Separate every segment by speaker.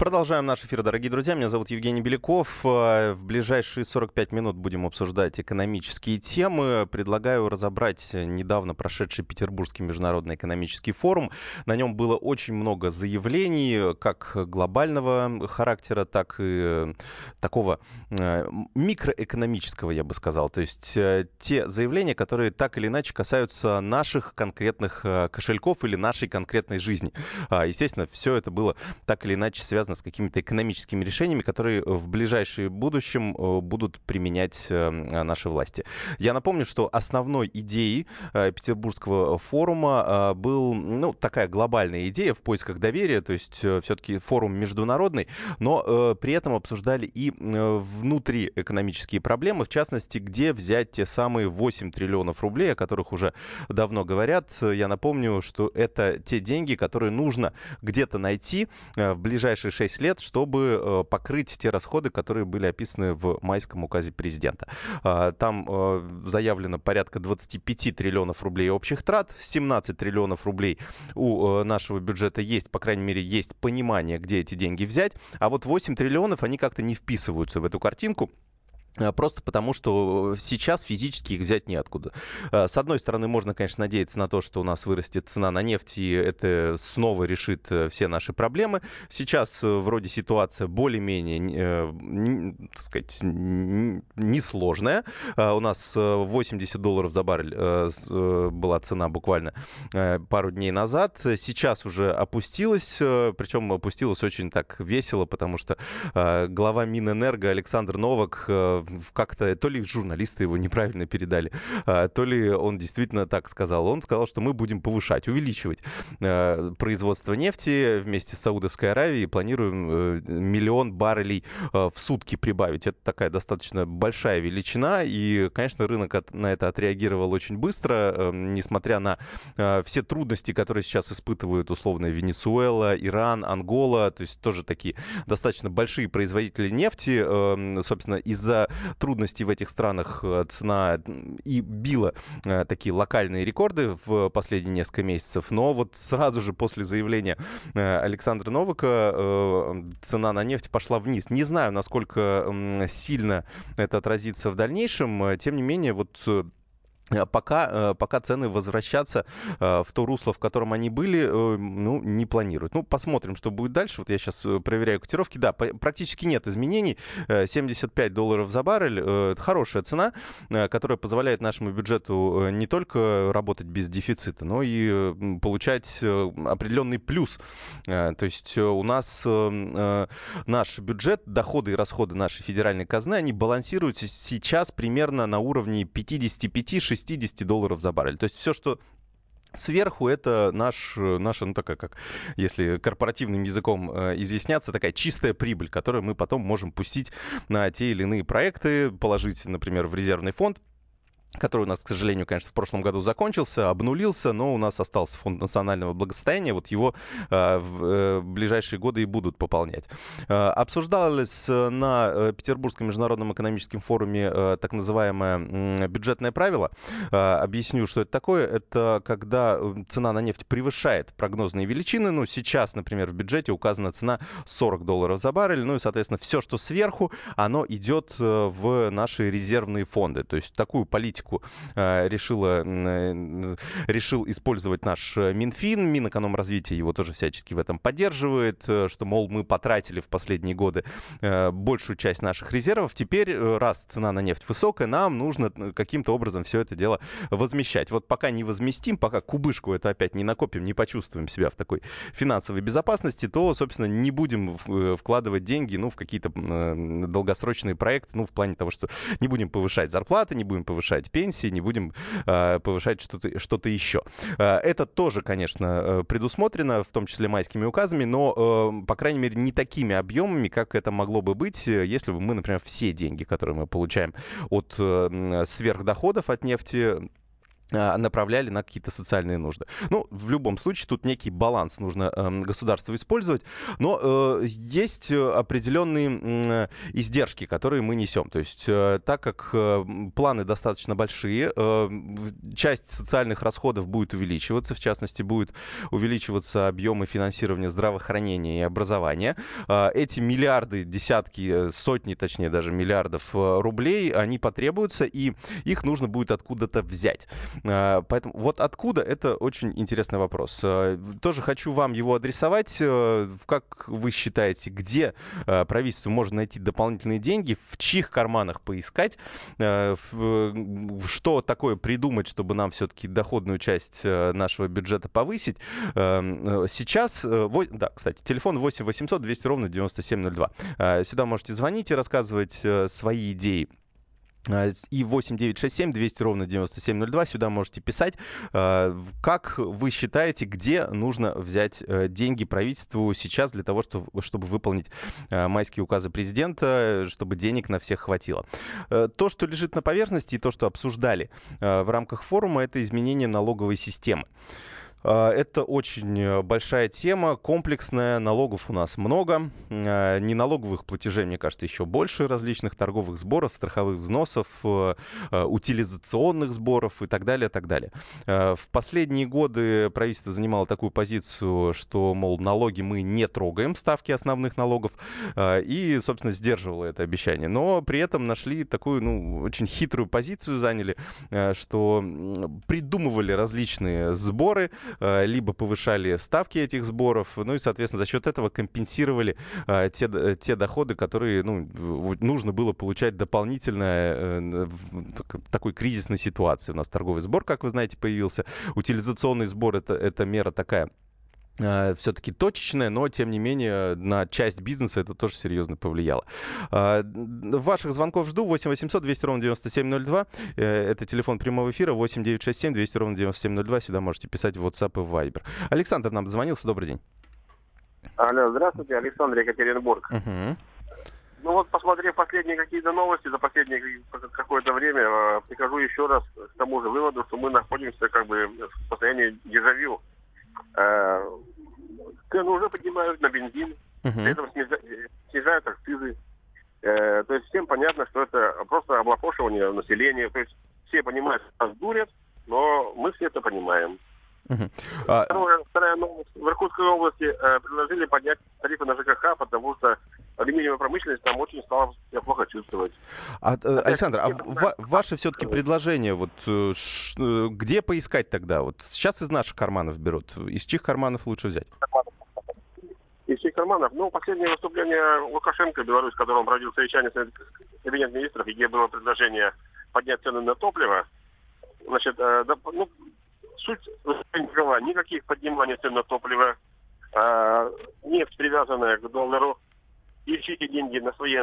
Speaker 1: Продолжаем наш эфир, дорогие друзья. Меня зовут Евгений Беляков. В ближайшие 45 минут будем обсуждать экономические темы. Предлагаю разобрать недавно прошедший Петербургский международный экономический форум. На нем было очень много заявлений, как глобального характера, так и такого э, микроэкономического, я бы сказал. То есть э, те заявления, которые так или иначе касаются наших конкретных э, кошельков или нашей конкретной жизни. А, естественно, все это было так или иначе связано с какими-то экономическими решениями, которые в ближайшем будущем э, будут применять э, наши власти. Я напомню, что основной идеей э, Петербургского форума был, ну, такая глобальная идея в поисках доверия, то есть все-таки форум международный, но при этом обсуждали и внутриэкономические проблемы, в частности, где взять те самые 8 триллионов рублей, о которых уже давно говорят. Я напомню, что это те деньги, которые нужно где-то найти в ближайшие 6 лет, чтобы э, покрыть те расходы, которые были описаны в майском указе президента. А, там э, заявлено порядка 25 триллионов рублей общих трат, 17 триллионов рублей у э, нашего бюджета есть, по крайней мере, есть понимание, где эти деньги взять, а вот 8 триллионов, они как-то не вписываются в эту картинку. А, просто потому, что сейчас физически их взять неоткуда. А, с одной стороны, можно, конечно, надеяться на то, что у нас вырастет цена на нефть, и это снова решит э, все наши проблемы. Сейчас э, вроде ситуация более-менее, э, так сказать, несложная. А, у нас 80 долларов за баррель была цена буквально пару дней назад. Сейчас уже опустилась, причем опустилась очень так весело, потому что глава Минэнерго Александр Новак как-то то ли журналисты его неправильно передали, а, то ли он действительно так сказал. Он сказал, что мы будем повышать, увеличивать а, производство нефти вместе с Саудовской Аравией. Планируем э, миллион баррелей а, в сутки прибавить. Это такая достаточно большая величина. И, конечно, рынок на это отреагировал очень быстро, несмотря на все трудности, которые сейчас испытывают условно Венесуэла, Иран, Ангола. То есть тоже такие достаточно большие производители нефти. Собственно, из-за трудностей в этих странах э, цена и била э, такие локальные рекорды в последние несколько месяцев. Но вот сразу же после заявления э, Александра Новака цена на нефть пошла вниз. Не знаю, насколько сильно это отразится в дальнейшем. Тем не менее, вот пока, э, пока цены возвращаться э, в то русло, в котором они были, ну, не планируют. Ну, посмотрим, что будет дальше. Вот я сейчас проверяю котировки. Да, практически нет изменений. 75 долларов за баррель. Это хорошая цена, которая позволяет нашему бюджету не только работать без дефицита, но и получать определенный плюс. То есть у нас наш бюджет, доходы и расходы нашей федеральной казны, они балансируют сейчас примерно на уровне 55-60 60 долларов за баррель. То есть все, что Сверху это наш, наша, ну такая, как если корпоративным языком э, изъясняться, такая чистая прибыль, которую мы потом можем пустить на те или иные проекты, положить, например, в резервный фонд, который у нас, к сожалению, конечно, в прошлом году закончился, обнулился, но у нас остался фонд национального благосостояния, вот его э, в э, ближайшие годы и будут пополнять. Э, обсуждалось на э, Петербургском международном экономическом форуме э, так называемое э, бюджетное правило. Э, объясню, что это такое. Это когда э, цена на нефть превышает прогнозные величины. Ну, сейчас, например, в бюджете указана цена 40 долларов за баррель, ну и, соответственно, все, что сверху, оно идет э, в наши резервные фонды. То есть такую политику политику э, решила, э, решил использовать наш э, Минфин. Минэкономразвития его тоже всячески в этом поддерживает, что, мол, мы потратили в последние годы большую часть наших резервов. Теперь, раз цена на нефть высокая, нам нужно каким-то образом все это дело возмещать. Вот пока не возместим, пока кубышку это опять не накопим, не почувствуем себя в такой финансовой безопасности, то, собственно, не будем вкладывать деньги ну, в какие-то долгосрочные проекты, ну, в плане того, что не будем повышать зарплаты, не будем повышать пенсии, не будем э, повышать что-то что еще. Э, это тоже, конечно, э, предусмотрено, в том числе майскими указами, но, э, по крайней мере, не такими объемами, как это могло бы быть, э, если бы мы, например, все деньги, которые мы получаем от сверхдоходов от нефти, а, направляли на какие-то социальные нужды. Ну, в любом случае, тут некий баланс нужно э, государству использовать, но э, есть определенные э, издержки, которые мы несем. То есть, э, так как э, планы достаточно большие, э, часть социальных расходов будет увеличиваться, в частности, будет увеличиваться объемы финансирования здравоохранения и образования. Э, эти миллиарды, десятки, э, сотни, точнее, даже миллиардов э, рублей, они потребуются, и их нужно будет откуда-то взять. А, поэтому вот откуда это очень интересный вопрос. А, тоже хочу вам его адресовать. Э, как вы считаете, где а, правительству можно найти дополнительные деньги, в чьих карманах поискать, что такое придумать, чтобы нам все-таки доходную часть э, нашего бюджета повысить? Сейчас, э, да, кстати, телефон 8 800 200 ровно 9702. Сюда можете звонить и рассказывать свои идеи и 8967 200 ровно 9702. Сюда можете писать. А, как вы считаете, где нужно взять э, деньги правительству сейчас для того, чтобы выполнить а, майские указы президента, чтобы денег на всех хватило? Э, то, что лежит на поверхности и то, что обсуждали в рамках форума, это изменение налоговой системы. А, это очень э, большая тема, комплексная, налогов у нас много. А, Неналоговых платежей, мне кажется, еще больше, различных торговых сборов, страховых взносов, э, э, утилизационных сборов и так далее, так далее. В последние годы правительство занимало такую позицию, что, мол, налоги мы не трогаем, ставки основных налогов, и, собственно, сдерживало это обещание. Но при этом нашли такую, ну, очень хитрую позицию, заняли, что придумывали различные сборы, либо повышали ставки этих сборов, ну и, соответственно, за счет этого компенсировали э, те, э, те доходы, которые ну, нужно было получать дополнительно в такой кризисной ситуации. У нас торговый сбор, как вы знаете, появился. Утилизационный сбор это, это мера такая Э, все-таки точечная, но тем не менее на часть бизнеса это тоже серьезно повлияло. Э, ваших звонков жду 8 800 200 ровно 9702. Э, это телефон прямого эфира 8 967 200 ровно 9702. Сюда можете писать в WhatsApp и Viber. Александр нам звонился. Добрый день.
Speaker 2: Алло, здравствуйте, Александр Екатеринбург. Угу. Ну вот, посмотрев последние какие-то новости за последнее какое-то время, прихожу еще раз к тому же выводу, что мы находимся как бы в состоянии дежавю цены уже поднимают на бензин, uh-huh. при этом снижают акцизы. Э, то есть всем понятно, что это просто облапошивание населения. То есть все понимают, что нас дурят, но мы все это понимаем. Uh-huh. А... Второе, вторая новость. В Иркутской области э, предложили поднять тарифы на ЖКХ, потому что алюминиевая промышленность там очень стала себя плохо чувствовать.
Speaker 1: А, э, Александр, а ва- ваше все-таки предложение, вот э, ш, э, где поискать тогда? Вот сейчас из наших карманов берут. Из чьих карманов лучше взять?
Speaker 2: Из чьих карманов? Ну, последнее выступление Лукашенко, Беларусь, в котором проводил совещание кабинет министров, где было предложение поднять цены на топливо. Значит, ну, суть никаких подниманий цен на топливо, э, нефть привязанная к доллару, ищите деньги на свои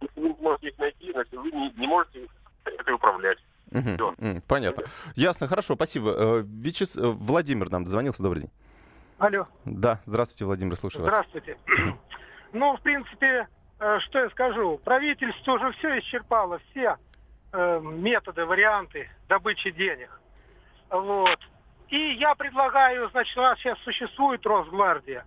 Speaker 2: если вы не можете их найти, значит, вы не, не можете это управлять.
Speaker 1: Угу, угу, понятно. Ясно, хорошо, спасибо. Э, Вячес... Э, Владимир нам дозвонился, добрый день.
Speaker 3: Алло.
Speaker 1: Да, здравствуйте, Владимир, слушаю вас.
Speaker 3: Здравствуйте. Ну, в принципе, э, что я скажу, правительство уже все исчерпало, все методы, варианты добычи денег. Вот. И я предлагаю, значит, у нас сейчас существует Росгвардия,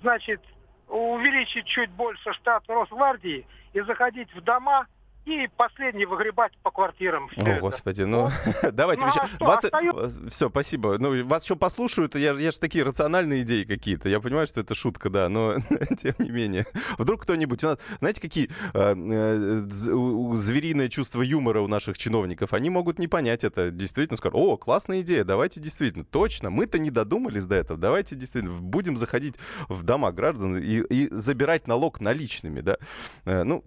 Speaker 3: значит, увеличить чуть больше штат Росгвардии и заходить в дома и последний выгребать по квартирам.
Speaker 1: О, это. господи, ну, вот. давайте. Ну, а вас... остается... Все, спасибо. Ну, вас еще послушают, я, я же такие рациональные идеи какие-то. Я понимаю, что это шутка, да, но тем не менее. Вдруг кто-нибудь... У нас, знаете, какие э, э, звериное чувство юмора у наших чиновников? Они могут не понять это. Действительно скажут, о, классная идея, давайте действительно. Точно, мы-то не додумались до этого. Давайте действительно будем заходить в дома граждан и, и забирать налог наличными, да. Э, ну,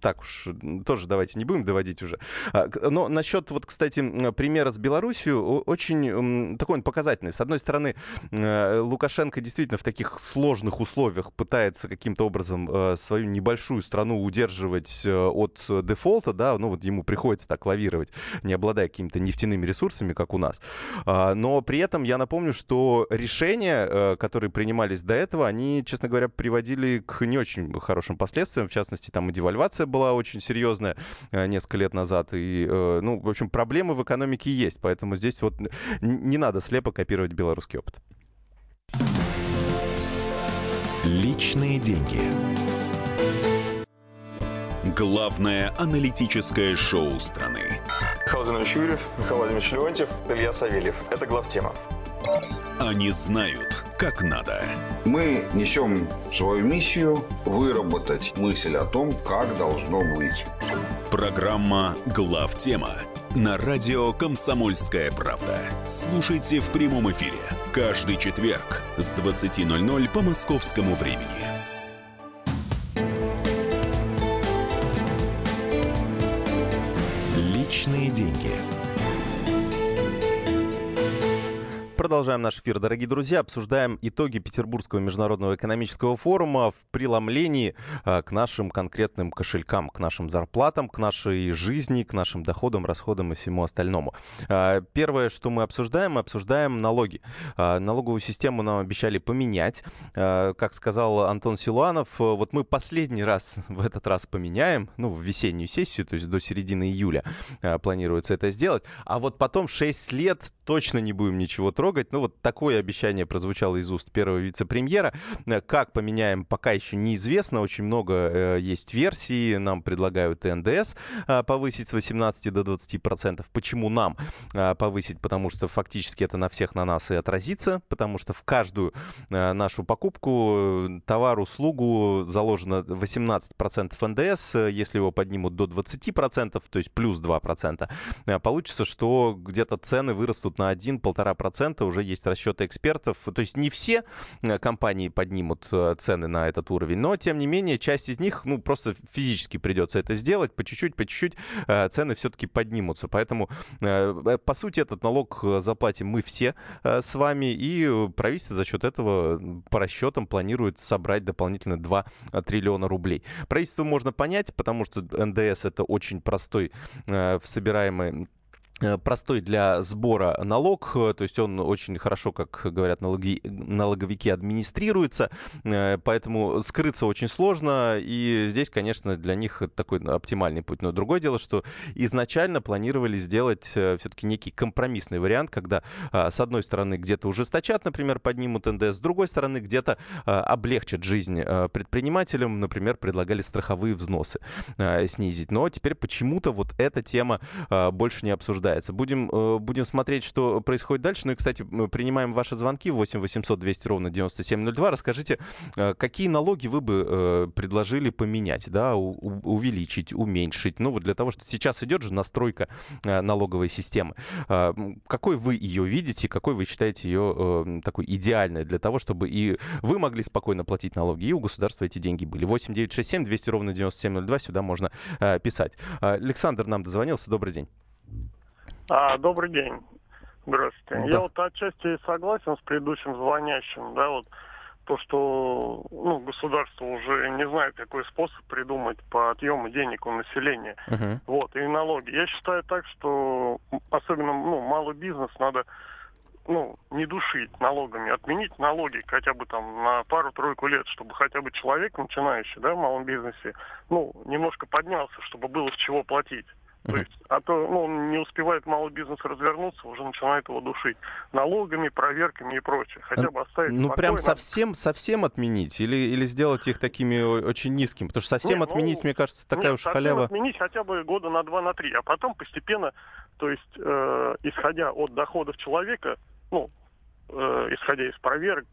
Speaker 1: так уж, тоже тоже давайте не будем доводить уже. А, но насчет, вот, кстати, примера с Белоруссией, очень такой он показательный. С одной стороны, э, Лукашенко действительно в таких сложных условиях пытается каким-то образом э, свою небольшую страну удерживать э, от дефолта, да, ну вот ему приходится так лавировать, не обладая какими-то нефтяными ресурсами, как у нас. А, но при этом я напомню, что решения, которые принимались до этого, они, честно говоря, приводили к не очень хорошим последствиям. В частности, там и девальвация была очень серьезная. Буквально несколько лет назад. И, ну, в общем, проблемы в экономике есть, поэтому здесь вот не надо слепо копировать белорусский опыт.
Speaker 4: Личные деньги. Главное аналитическое шоу страны.
Speaker 5: Михаил Зинович Юрьев, Михаил Владимирович Леонтьев, Илья Савельев. Это главтема.
Speaker 4: Они знают, как надо.
Speaker 6: Мы несем свою миссию выработать мысль о том, как должно быть.
Speaker 4: Программа «Главтема» на радио «Комсомольская правда». Слушайте в прямом эфире каждый четверг с 20.00 по московскому времени. Личные деньги.
Speaker 1: Продолжаем наш эфир, дорогие друзья. Обсуждаем итоги Петербургского международного экономического форума в преломлении а, к нашим конкретным кошелькам, к нашим зарплатам, к нашей жизни, к нашим доходам, расходам и всему остальному. А, первое, что мы обсуждаем, мы обсуждаем налоги. А, налоговую систему нам обещали поменять. Как сказал Антон Силуанов, вот мы последний раз в этот раз поменяем, ну, в весеннюю сессию, то есть до середины июля планируется это сделать. А вот потом 6 лет точно не будем ничего трогать трогать. Ну, вот такое обещание прозвучало из уст первого вице-премьера. Э, как поменяем, пока еще неизвестно. Очень много э, есть версий. Нам предлагают НДС э, повысить с 18 до 20 процентов. Почему нам повысить? Потому что фактически это на всех на нас и отразится. Потому что в каждую нашу покупку, товар, услугу заложено 18 процентов НДС. Если его поднимут до 20 процентов, то есть плюс 2 процента, получится, что где-то цены вырастут на 1-1,5 процента уже есть расчеты экспертов. То есть не все э, компании поднимут э, цены на этот уровень, но тем не менее часть из них, ну, просто физически придется это сделать, по чуть-чуть, по чуть-чуть э, цены все-таки поднимутся. Поэтому, по сути, этот налог заплатим мы все с вами, и правительство за счет этого по расчетам планирует собрать дополнительно 2 триллиона рублей. Правительство можно понять, потому что НДС это очень простой собираемый простой для сбора налог, э, то есть он очень хорошо, как говорят налоги, налоговики, администрируется, э, поэтому скрыться очень сложно, и здесь, конечно, для них такой оптимальный путь. Но другое дело, что изначально планировали сделать все-таки некий компромиссный вариант, когда с одной стороны где-то ужесточат, например, поднимут НДС, с другой стороны где-то облегчат жизнь предпринимателям, например, предлагали страховые взносы снизить. Но теперь почему-то вот эта тема больше не обсуждается обсуждается. Будем, э, будем смотреть, что происходит дальше. Ну и, кстати, принимаем ваши звонки 8 800 200 ровно 9702. Расскажите, э, какие налоги вы бы э, предложили поменять, да, увеличить, уменьшить? Ну вот для того, что сейчас идет же настройка налоговой системы. Какой вы ее видите, какой вы считаете ее такой идеальной для того, чтобы и вы могли спокойно платить налоги, и у государства эти деньги были? 8 967 200 ровно 9702, сюда можно писать. Александр нам дозвонился, добрый день.
Speaker 7: А, добрый день. Здравствуйте. Да. Я вот отчасти согласен с предыдущим звонящим, да, вот то, что ну, государство уже не знает, какой способ придумать по отъему денег у населения. Uh-huh. Вот, и налоги. Я считаю так, что особенно ну, малый бизнес надо ну, не душить налогами, отменить налоги хотя бы там на пару-тройку лет, чтобы хотя бы человек, начинающий, да, в малом бизнесе, ну, немножко поднялся, чтобы было с чего платить. То есть, а то ну, он не успевает малый бизнес развернуться, уже начинает его душить налогами, проверками и прочее. Хотя бы оставить
Speaker 1: Ну, спокойно. прям совсем, совсем отменить или, или сделать их такими очень низкими? Потому что совсем нет, отменить, ну, мне кажется, такая нет, уж халява.
Speaker 7: отменить хотя бы года на два, на три, а потом постепенно, то есть, э, исходя от доходов человека, ну, э, исходя из проверок,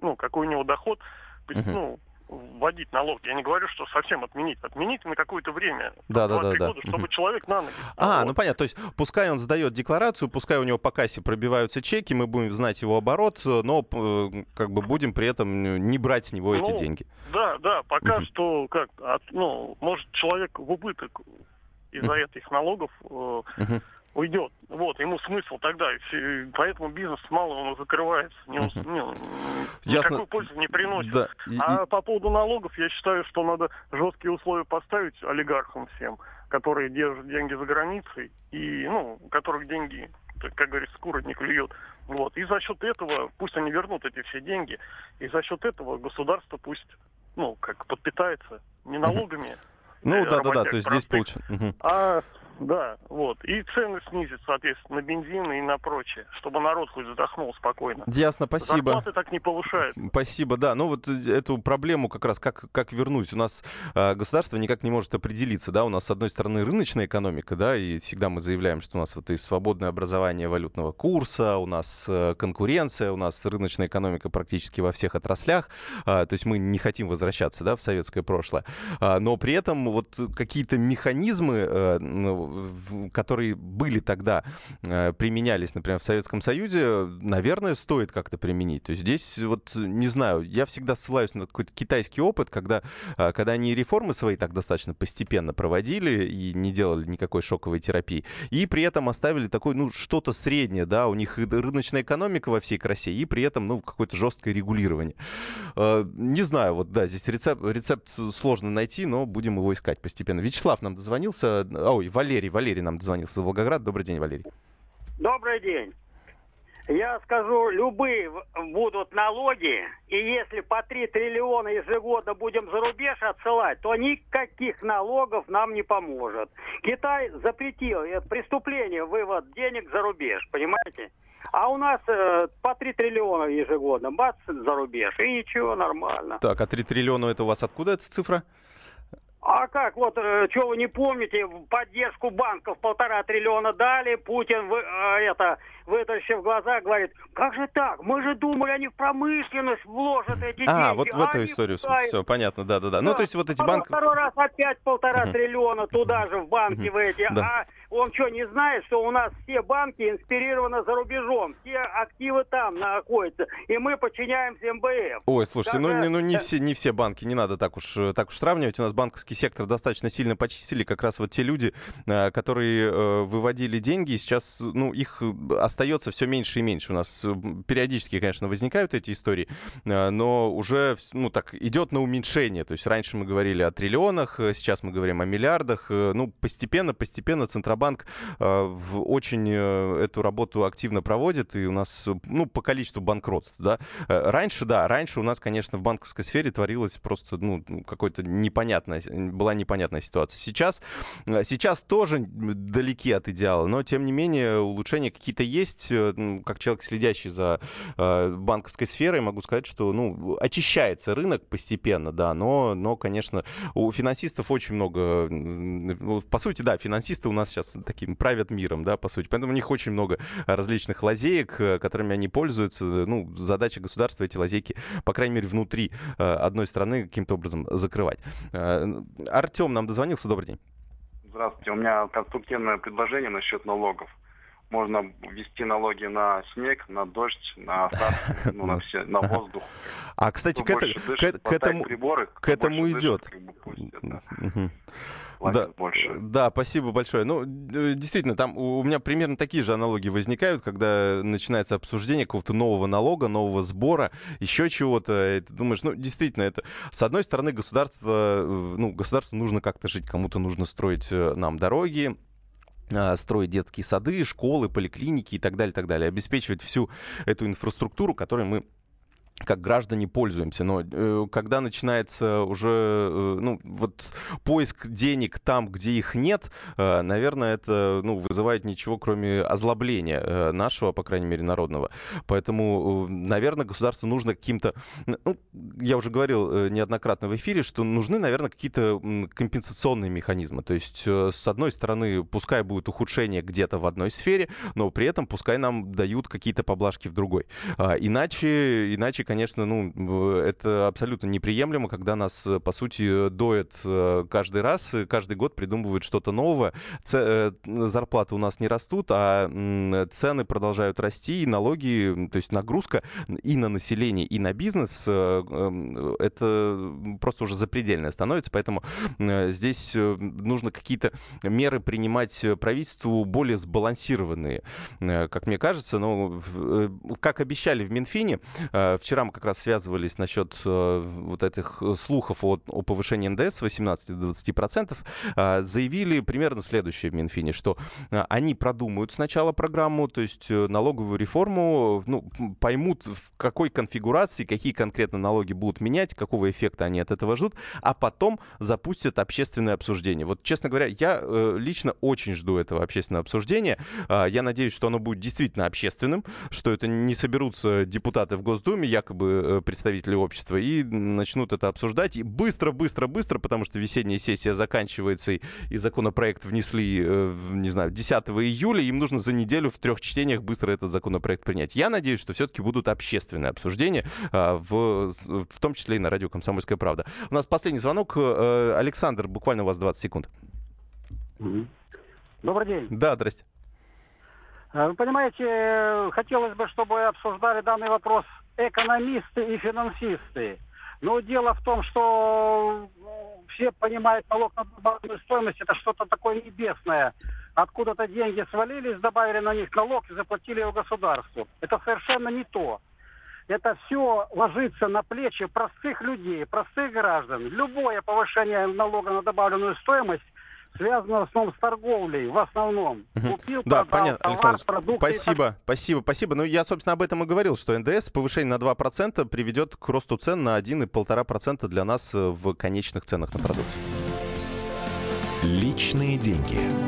Speaker 7: ну, какой у него доход, ну, вводить налог. Я не говорю, что совсем отменить. Отменить на какое-то время.
Speaker 1: Да, да, да, да.
Speaker 7: Года, чтобы угу. человек на ноги.
Speaker 1: А, вот. ну понятно. То есть пускай он сдает декларацию, пускай у него по кассе пробиваются чеки, мы будем знать его оборот, но э, как бы будем при этом не брать с него ну, эти деньги.
Speaker 7: Да, да. Пока угу. что как, от, ну, может человек в убыток из-за угу. этих налогов. Э, угу уйдет. Вот, ему смысл тогда. Поэтому бизнес мало он закрывается. Не, не, Ясно. Никакой пользы не приносит. Да. И, а и... по поводу налогов, я считаю, что надо жесткие условия поставить олигархам всем, которые держат деньги за границей, и, ну, у которых деньги, как говорится, курот не клюет. Вот. И за счет этого, пусть они вернут эти все деньги, и за счет этого государство пусть, ну, как подпитается не налогами,
Speaker 1: Ну да, да, да, то есть здесь получается.
Speaker 7: А да, вот. И цены снизят, соответственно, на бензин и на прочее, чтобы народ хоть задохнул спокойно.
Speaker 1: Ясно, спасибо.
Speaker 7: Зарплаты так не повышают.
Speaker 1: Спасибо, да. Ну вот э, эту проблему как раз как, как вернуть. У нас э, государство никак не может определиться, да. У нас, с одной стороны, рыночная экономика, да, и всегда мы заявляем, что у нас вот и свободное образование валютного курса, у нас э, конкуренция, у нас рыночная экономика практически во всех отраслях. Э, то есть мы не хотим возвращаться, да, в советское прошлое. Э, но при этом вот какие-то механизмы э, которые были тогда, э, применялись, например, в Советском Союзе, наверное, стоит как-то применить. То есть здесь вот, не знаю, я всегда ссылаюсь на какой-то китайский опыт, когда, э, когда они реформы свои так достаточно постепенно проводили и не делали никакой шоковой терапии, и при этом оставили такое, ну, что-то среднее, да, у них рыночная экономика во всей красе, и при этом, ну, какое-то жесткое регулирование. Э, не знаю, вот, да, здесь рецепт, рецепт сложно найти, но будем его искать постепенно. Вячеслав нам дозвонился, ой, Валерий Валерий. Валерий нам дозвонился из Волгограда. Добрый день, Валерий.
Speaker 8: Добрый день. Я скажу, любые будут налоги, и если по 3 триллиона ежегодно будем за рубеж отсылать, то никаких налогов нам не поможет. Китай запретил, это преступление, вывод денег за рубеж, понимаете? А у нас э, по 3 триллиона ежегодно, бац, за рубеж, и ничего, нормально.
Speaker 1: Так, а 3 триллиона это у вас откуда эта цифра?
Speaker 8: А как, вот, э, что вы не помните, поддержку банков полтора триллиона дали, Путин, вы, э, это, вытащив глаза, говорит, как же так? Мы же думали, они в промышленность вложат эти деньги.
Speaker 1: А, вот в эту историю пытаются... все, понятно, да-да-да. Ну, то есть вот эти банки...
Speaker 8: Второй раз опять полтора uh-huh. триллиона туда же, в банки uh-huh. в эти. Да. А он что, не знает, что у нас все банки инспирированы за рубежом, все активы там находятся, и мы подчиняемся МБФ.
Speaker 1: Ой, слушайте, Даже... ну, ну не, все, не все банки, не надо так уж, так уж сравнивать. У нас банковский сектор достаточно сильно почистили, как раз вот те люди, э, которые э, выводили деньги, сейчас, ну, их остается все меньше и меньше. У нас э, периодически, конечно, возникают эти истории, но уже, ну, так, идет на уменьшение. То есть раньше мы говорили о триллионах, сейчас мы говорим о миллиардах. Ну, постепенно, постепенно Центробанк очень эту работу активно проводит, и у нас, ну, по количеству банкротств, да. Раньше, да, раньше у нас, конечно, в банковской сфере творилось просто, ну, какое-то непонятное, была непонятная ситуация. Сейчас, э, сейчас тоже далеки от идеала, но тем не менее улучшения какие-то есть. Э, как человек, следящий за э, банковской сферой, могу сказать, что ну, очищается рынок постепенно, да, но, но, конечно, у финансистов очень много... По сути, да, финансисты у нас сейчас таким правят миром, да, по сути. Поэтому у них очень много различных лазеек, которыми они пользуются. Ну, задача государства эти лазейки, по крайней мере, внутри одной страны каким-то образом закрывать. Артем нам дозвонился. Добрый день.
Speaker 9: Здравствуйте. У меня конструктивное предложение насчет налогов. Можно ввести налоги на снег, на дождь, на осадки, ну, на, все, на воздух.
Speaker 1: А, кстати, к, это, дышит, к, к этому, приборы, к этому идет. Дышит, как бы, пусть, да да, больше. Да, спасибо большое. Ну, действительно, там у меня примерно такие же аналогии возникают, когда начинается обсуждение какого-то нового налога, нового сбора, еще чего-то. Ты думаешь, ну, действительно, это, с одной стороны, государство, ну, государству нужно как-то жить, кому-то нужно строить э, нам дороги, а, строить детские сады, школы, поликлиники и так далее, так далее, обеспечивать всю эту инфраструктуру, которой мы как граждане пользуемся. Но э, когда начинается уже э, ну, вот поиск денег там, где их нет, э, наверное, это ну, вызывает ничего, кроме озлобления э, нашего, по крайней мере, народного. Поэтому, э, наверное, государству нужно каким-то... Ну, я уже говорил э, неоднократно в эфире, что нужны, наверное, какие-то компенсационные механизмы. То есть, э, с одной стороны, пускай будет ухудшение где-то в одной сфере, но при этом пускай нам дают какие-то поблажки в другой. А, иначе, иначе конечно, ну, это абсолютно неприемлемо, когда нас, э, по сути, доят э, каждый раз, каждый год придумывают что-то новое. Ц- э, зарплаты у нас не растут, а цены продолжают расти, и налоги, то есть нагрузка и на население, и на бизнес, это просто уже запредельное становится, поэтому здесь нужно какие-то меры принимать правительству более сбалансированные, как мне кажется. Но, как обещали в Минфине, вчера вчера мы как раз связывались насчет э, вот этих слухов о, о повышении НДС с 18 до 20 процентов, э, заявили примерно следующее в Минфине, что э, они продумают сначала программу, то есть э, налоговую реформу, ну, поймут в какой конфигурации, какие конкретно налоги будут менять, какого эффекта они от этого ждут, а потом запустят общественное обсуждение. Вот, честно говоря, я э, лично очень жду этого общественного обсуждения. Э, я надеюсь, что оно будет действительно общественным, что это не соберутся депутаты в Госдуме, якобы э, представители общества, и начнут это обсуждать. И быстро, быстро, быстро, потому что весенняя сессия заканчивается, и, и законопроект внесли, э, не знаю, 10 июля, им нужно за неделю в трех чтениях быстро этот законопроект принять. Я надеюсь, что все-таки будут общественные обсуждения, э, в, в том числе и на радио «Комсомольская правда». У нас последний звонок. Э, Александр, буквально у вас 20 секунд.
Speaker 10: Добрый день.
Speaker 1: Да, здрасте.
Speaker 10: Вы понимаете, хотелось бы, чтобы обсуждали данный вопрос экономисты и финансисты. Но дело в том, что все понимают, налог на добавленную стоимость это что-то такое небесное. Откуда-то деньги свалились, добавили на них налог и заплатили его государству. Это совершенно не то. Это все ложится на плечи простых людей, простых граждан. Любое повышение налога на добавленную стоимость связано в основном с торговлей, в основном.
Speaker 1: Купил, да, продал, понятно, товар, Александр, продукты. Спасибо, спасибо, спасибо. Ну, я, собственно, об этом и говорил, что НДС повышение на 2% приведет к росту цен на 1,5% для нас э, в конечных ценах на продукцию.
Speaker 4: Личные деньги.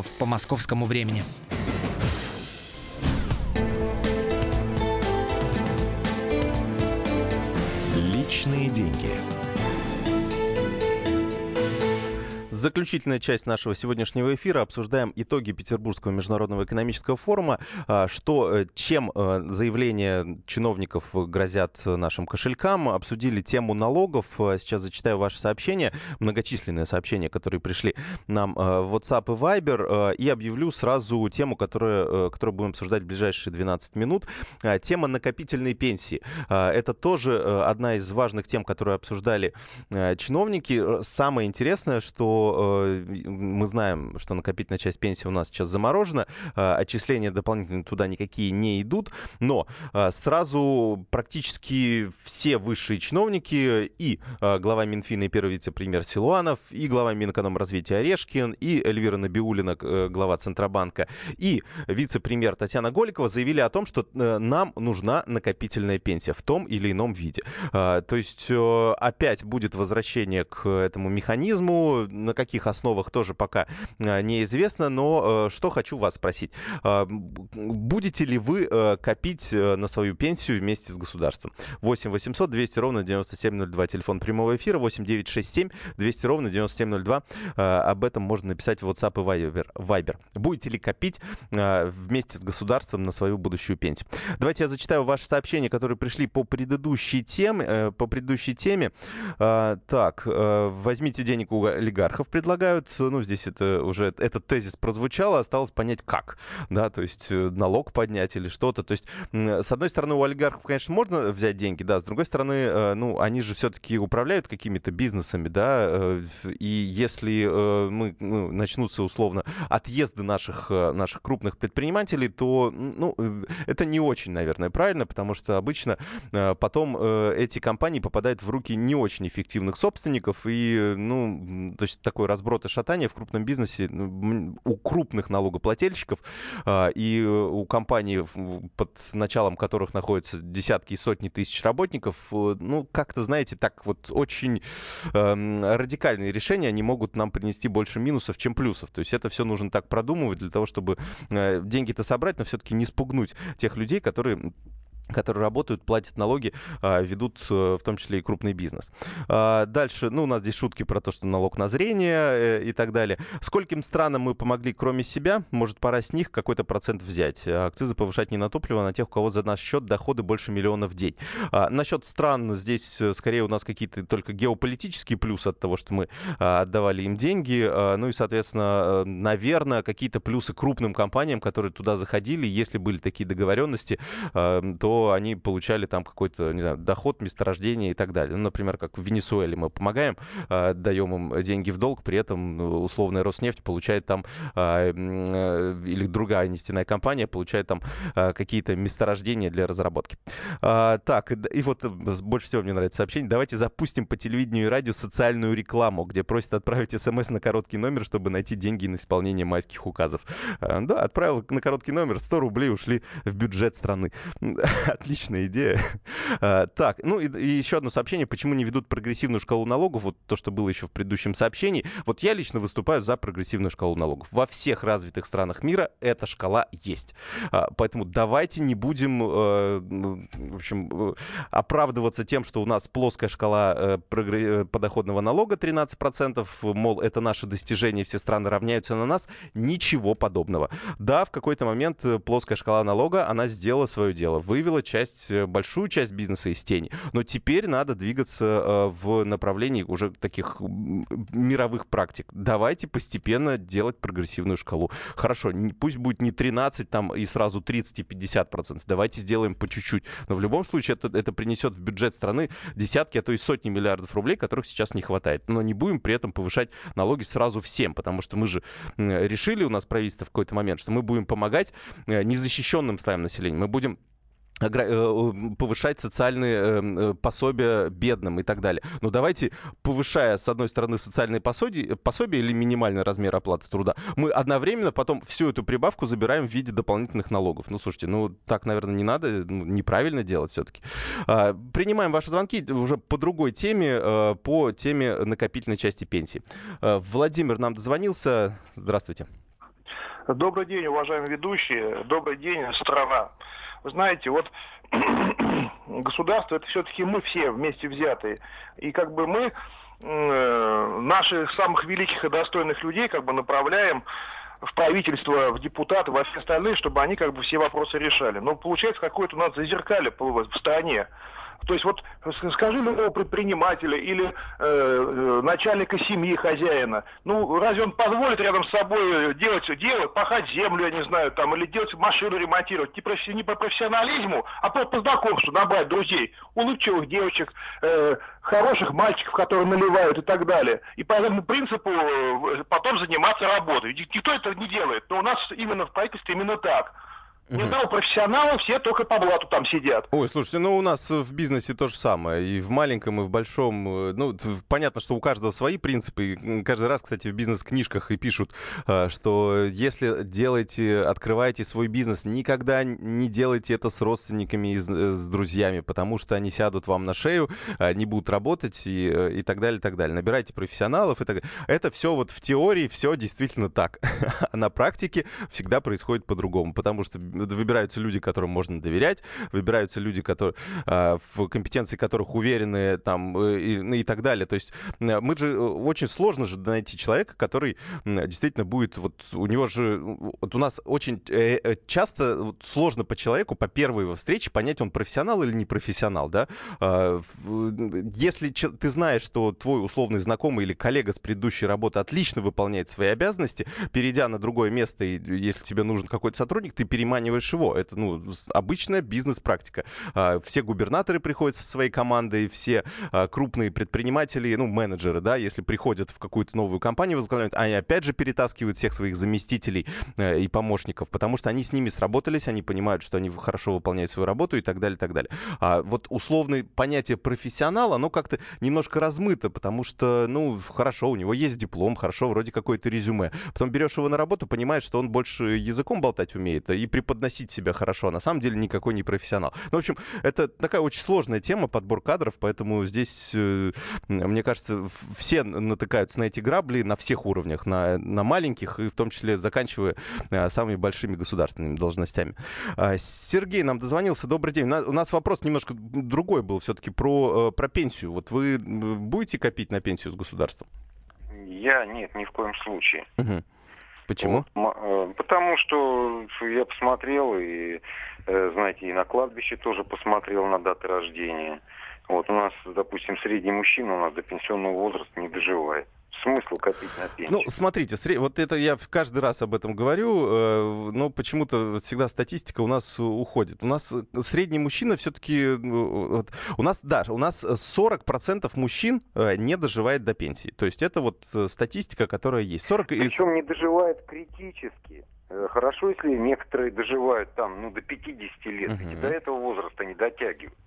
Speaker 11: по московскому времени.
Speaker 4: Личные деньги.
Speaker 1: Заключительная часть нашего сегодняшнего эфира. Обсуждаем итоги Петербургского международного экономического форума. А, что, э, чем э, заявления чиновников грозят нашим кошелькам. Обсудили тему налогов. А, сейчас зачитаю ваши сообщения. Многочисленные сообщения, которые пришли нам э, в WhatsApp и Viber. И объявлю сразу тему, которую, которую будем обсуждать в ближайшие 12 минут. А, тема накопительной пенсии. Это тоже одна из важных тем, которые обсуждали чиновники. Самое интересное, что Э, мы знаем, что накопительная часть пенсии у нас сейчас заморожена, э, отчисления дополнительные туда никакие не идут, но э, сразу практически все высшие чиновники и глава Минфина и первый вице-премьер Силуанов, и глава Минэкономразвития Орешкин, и Эльвира Набиулина, глава Центробанка, и вице-премьер Татьяна Голикова заявили о том, что нам нужна накопительная пенсия в том или ином виде. То есть опять будет возвращение к этому механизму, каких основах тоже пока э, неизвестно, но э, что хочу вас спросить. Э, будете ли вы копить на свою пенсию вместе с государством? 8 800 200 ровно 9702, телефон прямого эфира, 8 967 200 ровно 9702. Об этом можно написать в WhatsApp и. Viber. Будете ли копить вместе с государством на свою будущую пенсию? Давайте я зачитаю ваши сообщения, которые пришли по предыдущей теме. По предыдущей теме. Так, возьмите денег у олигархов, предлагают, ну, здесь это уже, этот тезис прозвучал, осталось понять, как, да, то есть э, налог поднять или что-то, то есть, с одной стороны, у олигархов, конечно, можно взять деньги, да, с другой стороны, э, ну, они же все-таки управляют какими-то бизнесами, да, э, и если мы, ну, начнутся, условно, отъезды наших, наших крупных предпринимателей, то, ну, это не очень, наверное, правильно, потому что обычно потом эти компании попадают в руки не очень эффективных собственников, и, ну, то есть такой такое разброд и шатание в крупном бизнесе ну, у крупных налогоплательщиков а, и у компаний, под началом которых находятся десятки и сотни тысяч работников, э, ну, как-то, знаете, так вот очень эм, радикальные решения, они могут нам принести больше минусов, чем плюсов. То есть это все нужно так продумывать для того, чтобы э, деньги-то собрать, но все-таки не спугнуть тех людей, которые которые работают, платят налоги, а, ведут э, в том числе и крупный бизнес. А, дальше, ну, у нас здесь шутки про то, что налог на зрение э, и так далее. Скольким странам мы помогли, кроме себя? Может, пора с них какой-то процент взять? Акцизы повышать не на топливо, а на тех, у кого за наш счет доходы больше миллиона в день. А, насчет стран, здесь э, скорее у нас какие-то только геополитические плюсы от того, что мы отдавали им деньги. Ну и, соответственно, наверное, какие-то плюсы крупным компаниям, которые туда заходили. Если были такие договоренности, то они получали там какой-то, не знаю, доход, месторождение и так далее. Ну, например, как в Венесуэле мы помогаем, э, даем им деньги в долг, при этом ну, условная Роснефть получает там, э, э, или другая нефтяная компания получает там э, какие-то месторождения для разработки. Э, так, и вот больше всего мне нравится сообщение. Давайте запустим по телевидению и радио социальную рекламу, где просят отправить смс на короткий номер, чтобы найти деньги на исполнение майских указов. Э, да, отправил на короткий номер, 100 рублей ушли в бюджет страны. Отличная идея. А, так, ну и, еще одно сообщение. Почему не ведут прогрессивную шкалу налогов? Вот то, что было еще в предыдущем сообщении. Вот я лично выступаю за прогрессивную шкалу налогов. Во всех развитых странах мира эта шкала есть. А, поэтому давайте не будем, э, в общем, э, оправдываться тем, что у нас плоская шкала э, подоходного налога 13%, мол, это наше достижение, все страны равняются на нас. Ничего подобного. Да, в какой-то момент плоская шкала налога, она сделала свое дело, вывела часть, э, большую часть бизнеса из тени. Но теперь надо двигаться э, в направлении уже таких мировых практик. Давайте постепенно делать прогрессивную шкалу. Хорошо, пусть будет не 13 там и сразу 30 и 50 процентов. Давайте сделаем по чуть-чуть. Но в любом случае это, это принесет в бюджет страны десятки, а то и сотни миллиардов рублей, которых сейчас не хватает. Но не будем при этом повышать налоги сразу всем, потому что мы же решили, у нас правительство в какой-то момент, что мы будем помогать э, незащищенным слоям населения. Мы будем повышать социальные эм, э, пособия бедным и так далее. Но давайте, повышая, с одной стороны, социальные пособия, пособия или минимальный размер оплаты труда, мы одновременно потом всю эту прибавку забираем в виде дополнительных налогов. Ну, слушайте, ну, так, наверное, не надо, ну, неправильно делать все-таки. А, принимаем ваши звонки уже по другой теме, э, по теме накопительной части пенсии. Владимир нам дозвонился. Здравствуйте.
Speaker 12: Добрый день, уважаемые ведущие. Добрый день, страна. Вы знаете, вот государство это все-таки мы все вместе взятые. И как бы мы э, наших самых великих и достойных людей как бы направляем в правительство, в депутаты, во все остальные, чтобы они как бы все вопросы решали. Но получается какое-то у нас зазеркалье в стране. То есть вот скажи любого предпринимателя или э, э, начальника семьи, хозяина, ну разве он позволит рядом с собой делать, делать, пахать землю, я не знаю, там, или делать машину ремонтировать, не, не по профессионализму, а по, по знакомству набрать друзей, улыбчивых девочек, э, хороших мальчиков, которые наливают и так далее. И по этому принципу э, потом заниматься работой. Никто этого не делает, но у нас именно в правительстве именно так. Ни одного профессионала, все только по блату там сидят.
Speaker 1: Ой, слушайте, ну у нас в бизнесе то же самое. И в маленьком, и в большом. Э, ну, понятно, что у каждого свои принципы. И каждый раз, кстати, в бизнес-книжках и пишут, э, что если делаете, открываете свой бизнес, никогда не делайте это с родственниками и с друзьями, потому что они сядут вам на шею, не будут работать и, э, и так далее, и так далее. Набирайте профессионалов и так далее. Это все вот в теории, все действительно так. А на практике всегда происходит по-другому, потому что выбираются люди, которым можно доверять, выбираются люди, которые, а, в компетенции которых уверены там э, и, ну, и так далее. То есть мы же, э, очень сложно же найти человека, который действительно будет, вот у него же, вот у нас очень э, часто сложно по человеку, по первой его встрече понять, он профессионал или не профессионал, да. А, если ты знаешь, что твой условный знакомый или коллега с предыдущей работы отлично выполняет свои обязанности, перейдя на другое место, и если тебе нужен какой-то сотрудник, ты переманиваешь обманываешь его. Это, ну, обычная бизнес-практика. А, все губернаторы приходят со своей командой, все а, крупные предприниматели, ну, менеджеры, да, если приходят в какую-то новую компанию, возглавляют, они опять же перетаскивают всех своих заместителей э, и помощников, потому что они с ними сработались, они понимают, что они хорошо выполняют свою работу и так далее, и так далее. А вот условное понятие профессионала, оно как-то немножко размыто, потому что, ну, хорошо, у него есть диплом, хорошо, вроде какое-то резюме. Потом берешь его на работу, понимаешь, что он больше языком болтать умеет и преподавать преподносить себя хорошо, а на самом деле никакой не профессионал. Ну, в общем, это такая очень сложная тема, подбор кадров, поэтому здесь, э, мне кажется, все натыкаются на эти грабли на всех уровнях, на, на маленьких и в том числе заканчивая э, самыми большими государственными должностями. А, Сергей нам дозвонился. Добрый день. У нас вопрос немножко другой был все-таки про, э, про пенсию. Вот вы будете копить на пенсию с государством?
Speaker 13: Я нет, ни в коем случае.
Speaker 1: Угу. Почему?
Speaker 13: Вот, э, потому что я посмотрел и, э, знаете, и на кладбище тоже посмотрел на даты рождения. Вот у нас, допустим, средний мужчина у нас до пенсионного возраста не доживает смысл копить на пенсию?
Speaker 1: Ну, смотрите, сред... вот это я каждый раз об этом говорю, э, но почему-то всегда статистика у нас уходит. У нас средний мужчина все-таки... Вот, у нас, да, у нас 40% мужчин э, не доживает до пенсии. То есть это вот статистика, которая есть. 40...
Speaker 13: Причем не доживает критически. Э, хорошо, если некоторые доживают там, ну, до 50 лет, uh-huh. и до этого возраста не дотягивают.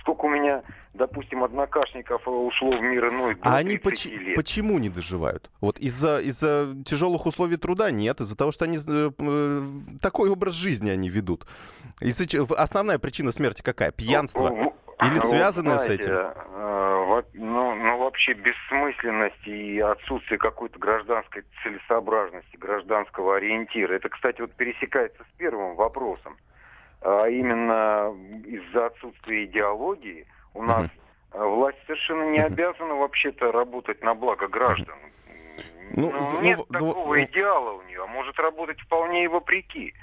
Speaker 13: Сколько у меня, допустим, однокашников ушло в мир иной
Speaker 1: А они поч- лет. почему не доживают? Вот из-за из-за тяжелых условий труда нет, из-за того, что они э, э такой образ жизни они ведут. Из-за, основная причина смерти какая? Пьянство? Ну, Или связанное вот, знаете, с этим?
Speaker 13: Э, ну, ну, вообще бессмысленность и отсутствие какой-то гражданской целесообразности, гражданского ориентира. Это, кстати, вот пересекается с первым вопросом а именно из-за отсутствия идеологии у нас uh-huh. власть совершенно не обязана вообще-то работать на благо граждан. Ну, ну, нет ну, такого ну, идеала у нее, а может работать вполне и вопреки.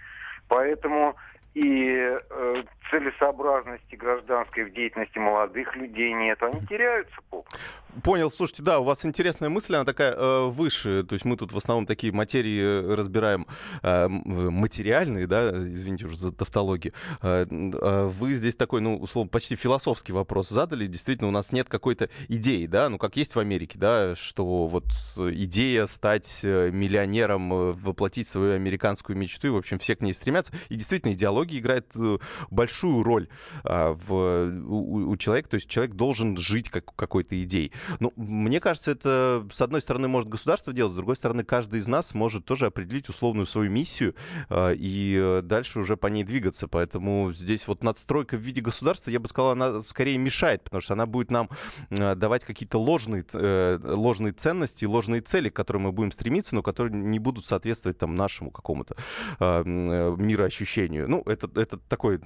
Speaker 13: Поэтому и э, целесообразности гражданской в деятельности молодых людей нет, они теряются попросту.
Speaker 1: Понял, слушайте, да, у вас интересная мысль, она такая э, выше, то есть мы тут в основном такие материи э, разбираем э, материальные, да, извините уже за тавтологию. Э, э, вы здесь такой, ну, условно, почти философский вопрос задали, действительно, у нас нет какой-то идеи, да, ну, как есть в Америке, да, что вот идея стать э, миллионером, э, воплотить свою американскую мечту, и, в общем, все к ней стремятся, и действительно идеология играет большую роль э, в, у, у человека, то есть человек должен жить как, какой-то идеей. Ну, мне кажется, это, с одной стороны, может государство делать, с другой стороны, каждый из нас может тоже определить условную свою миссию э, и дальше уже по ней двигаться. Поэтому здесь вот надстройка в виде государства, я бы сказал, она скорее мешает, потому что она будет нам э, давать какие-то ложные, э, ложные ценности ложные цели, к которым мы будем стремиться, но которые не будут соответствовать там нашему какому-то э, мироощущению. Ну, это, это такой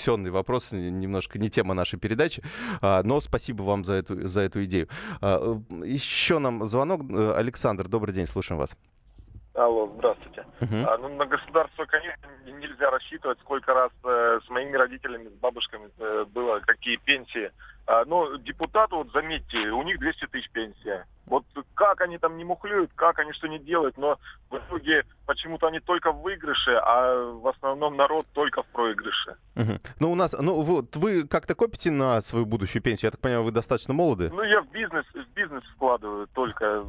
Speaker 1: дискуссионный вопрос, немножко не тема нашей передачи, э, но спасибо вам за эту, за эту идею. А, еще нам звонок. Э, Александр, добрый день, слушаем вас.
Speaker 14: Алло, здравствуйте. Uh-huh. А, ну, на государство, конечно, нельзя рассчитывать, сколько раз э, с моими родителями, с бабушками э, было, какие пенсии. А, но депутаты, вот заметьте, у них 200 тысяч пенсия. Вот как они там не мухлюют, как они что не делают, но в итоге почему-то они только в выигрыше, а в основном народ только в проигрыше.
Speaker 1: Угу. Ну, у нас, ну, вот вы как-то копите на свою будущую пенсию? Я так понимаю, вы достаточно молоды?
Speaker 14: Ну, я в бизнес, в бизнес вкладываю только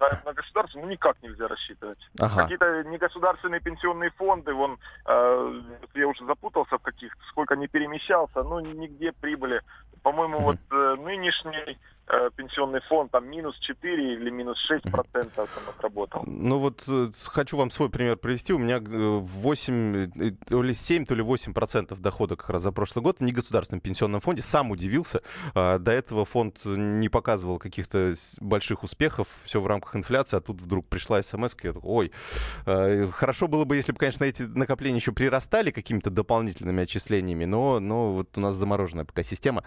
Speaker 14: на, на государство ну, никак нельзя рассчитывать. Ага. Какие-то негосударственные пенсионные фонды, вон, э, я уже запутался в каких, сколько не перемещался, ну, нигде прибыли. По-моему, mm-hmm. вот э, нынешний э, пенсионный фонд там минус 4 или минус 6 процентов он отработал.
Speaker 1: Ну вот э, хочу вам свой пример привести. У меня 8, э, то ли 7, то ли 8 процентов дохода как раз за прошлый год в негосударственном пенсионном фонде. Сам удивился. А, до этого фонд не показывал каких-то больших успехов. Все в рамках инфляции, а тут вдруг пришла смс я такой, ой, э, хорошо было бы, если бы, конечно, эти накопления еще прирастали какими-то дополнительными отчислениями, но, но вот у нас замороженная пока система.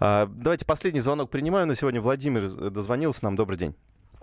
Speaker 1: А, давайте последний звонок принимаю на сегодня. Владимир дозвонился нам. Добрый день.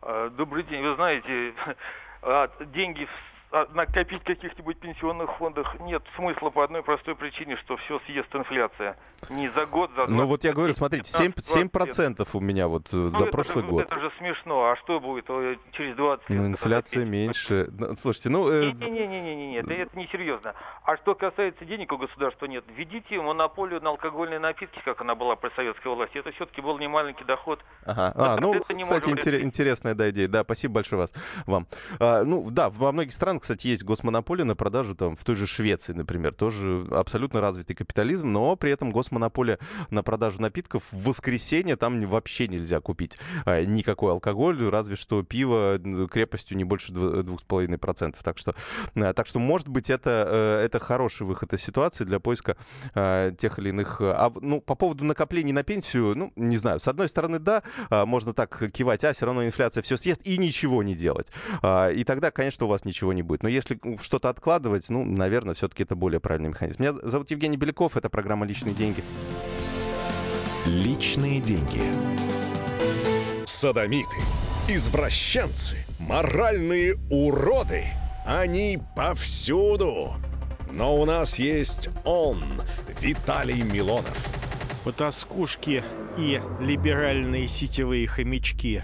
Speaker 15: А, добрый день. Вы знаете, а, деньги в накопить в каких-нибудь пенсионных фондах нет смысла по одной простой причине, что все съест инфляция. Не за год, за
Speaker 1: два. Ну вот я говорю, смотрите, 7%, 7% у меня вот э, ну, за прошлый
Speaker 15: же,
Speaker 1: год.
Speaker 15: Это же смешно. А что будет э, через 20 лет?
Speaker 1: Ну, инфляция меньше. Ну, слушайте, ну...
Speaker 15: Э, Не-не-не, это, это не серьезно. А что касается денег у государства нет, введите монополию на алкогольные напитки, как она была при советской власти. Это все-таки был немаленький доход.
Speaker 1: Ага. А, ну, кстати, интерес, интересная да, идея. Да, спасибо большое вас, вам. А, ну, да, во многих странах кстати, есть госмонополия на продажу там в той же Швеции, например, тоже абсолютно развитый капитализм, но при этом госмонополия на продажу напитков в воскресенье там вообще нельзя купить а, никакой алкоголь, разве что пиво крепостью не больше 2,5%. Так что, а, так что может быть, это, э, это хороший выход из ситуации для поиска а, тех или иных... А, ну, по поводу накоплений на пенсию, ну, не знаю, с одной стороны, да, можно так кивать, а все равно инфляция все съест, и ничего не делать. И тогда, конечно, у вас ничего не будет. Но если что-то откладывать, ну, наверное, все-таки это более правильный механизм. Меня зовут Евгений Беляков, это программа «Личные деньги».
Speaker 4: Личные деньги.
Speaker 16: Садомиты, извращенцы, моральные уроды. Они повсюду. Но у нас есть он, Виталий Милонов.
Speaker 17: Потаскушки и либеральные сетевые хомячки.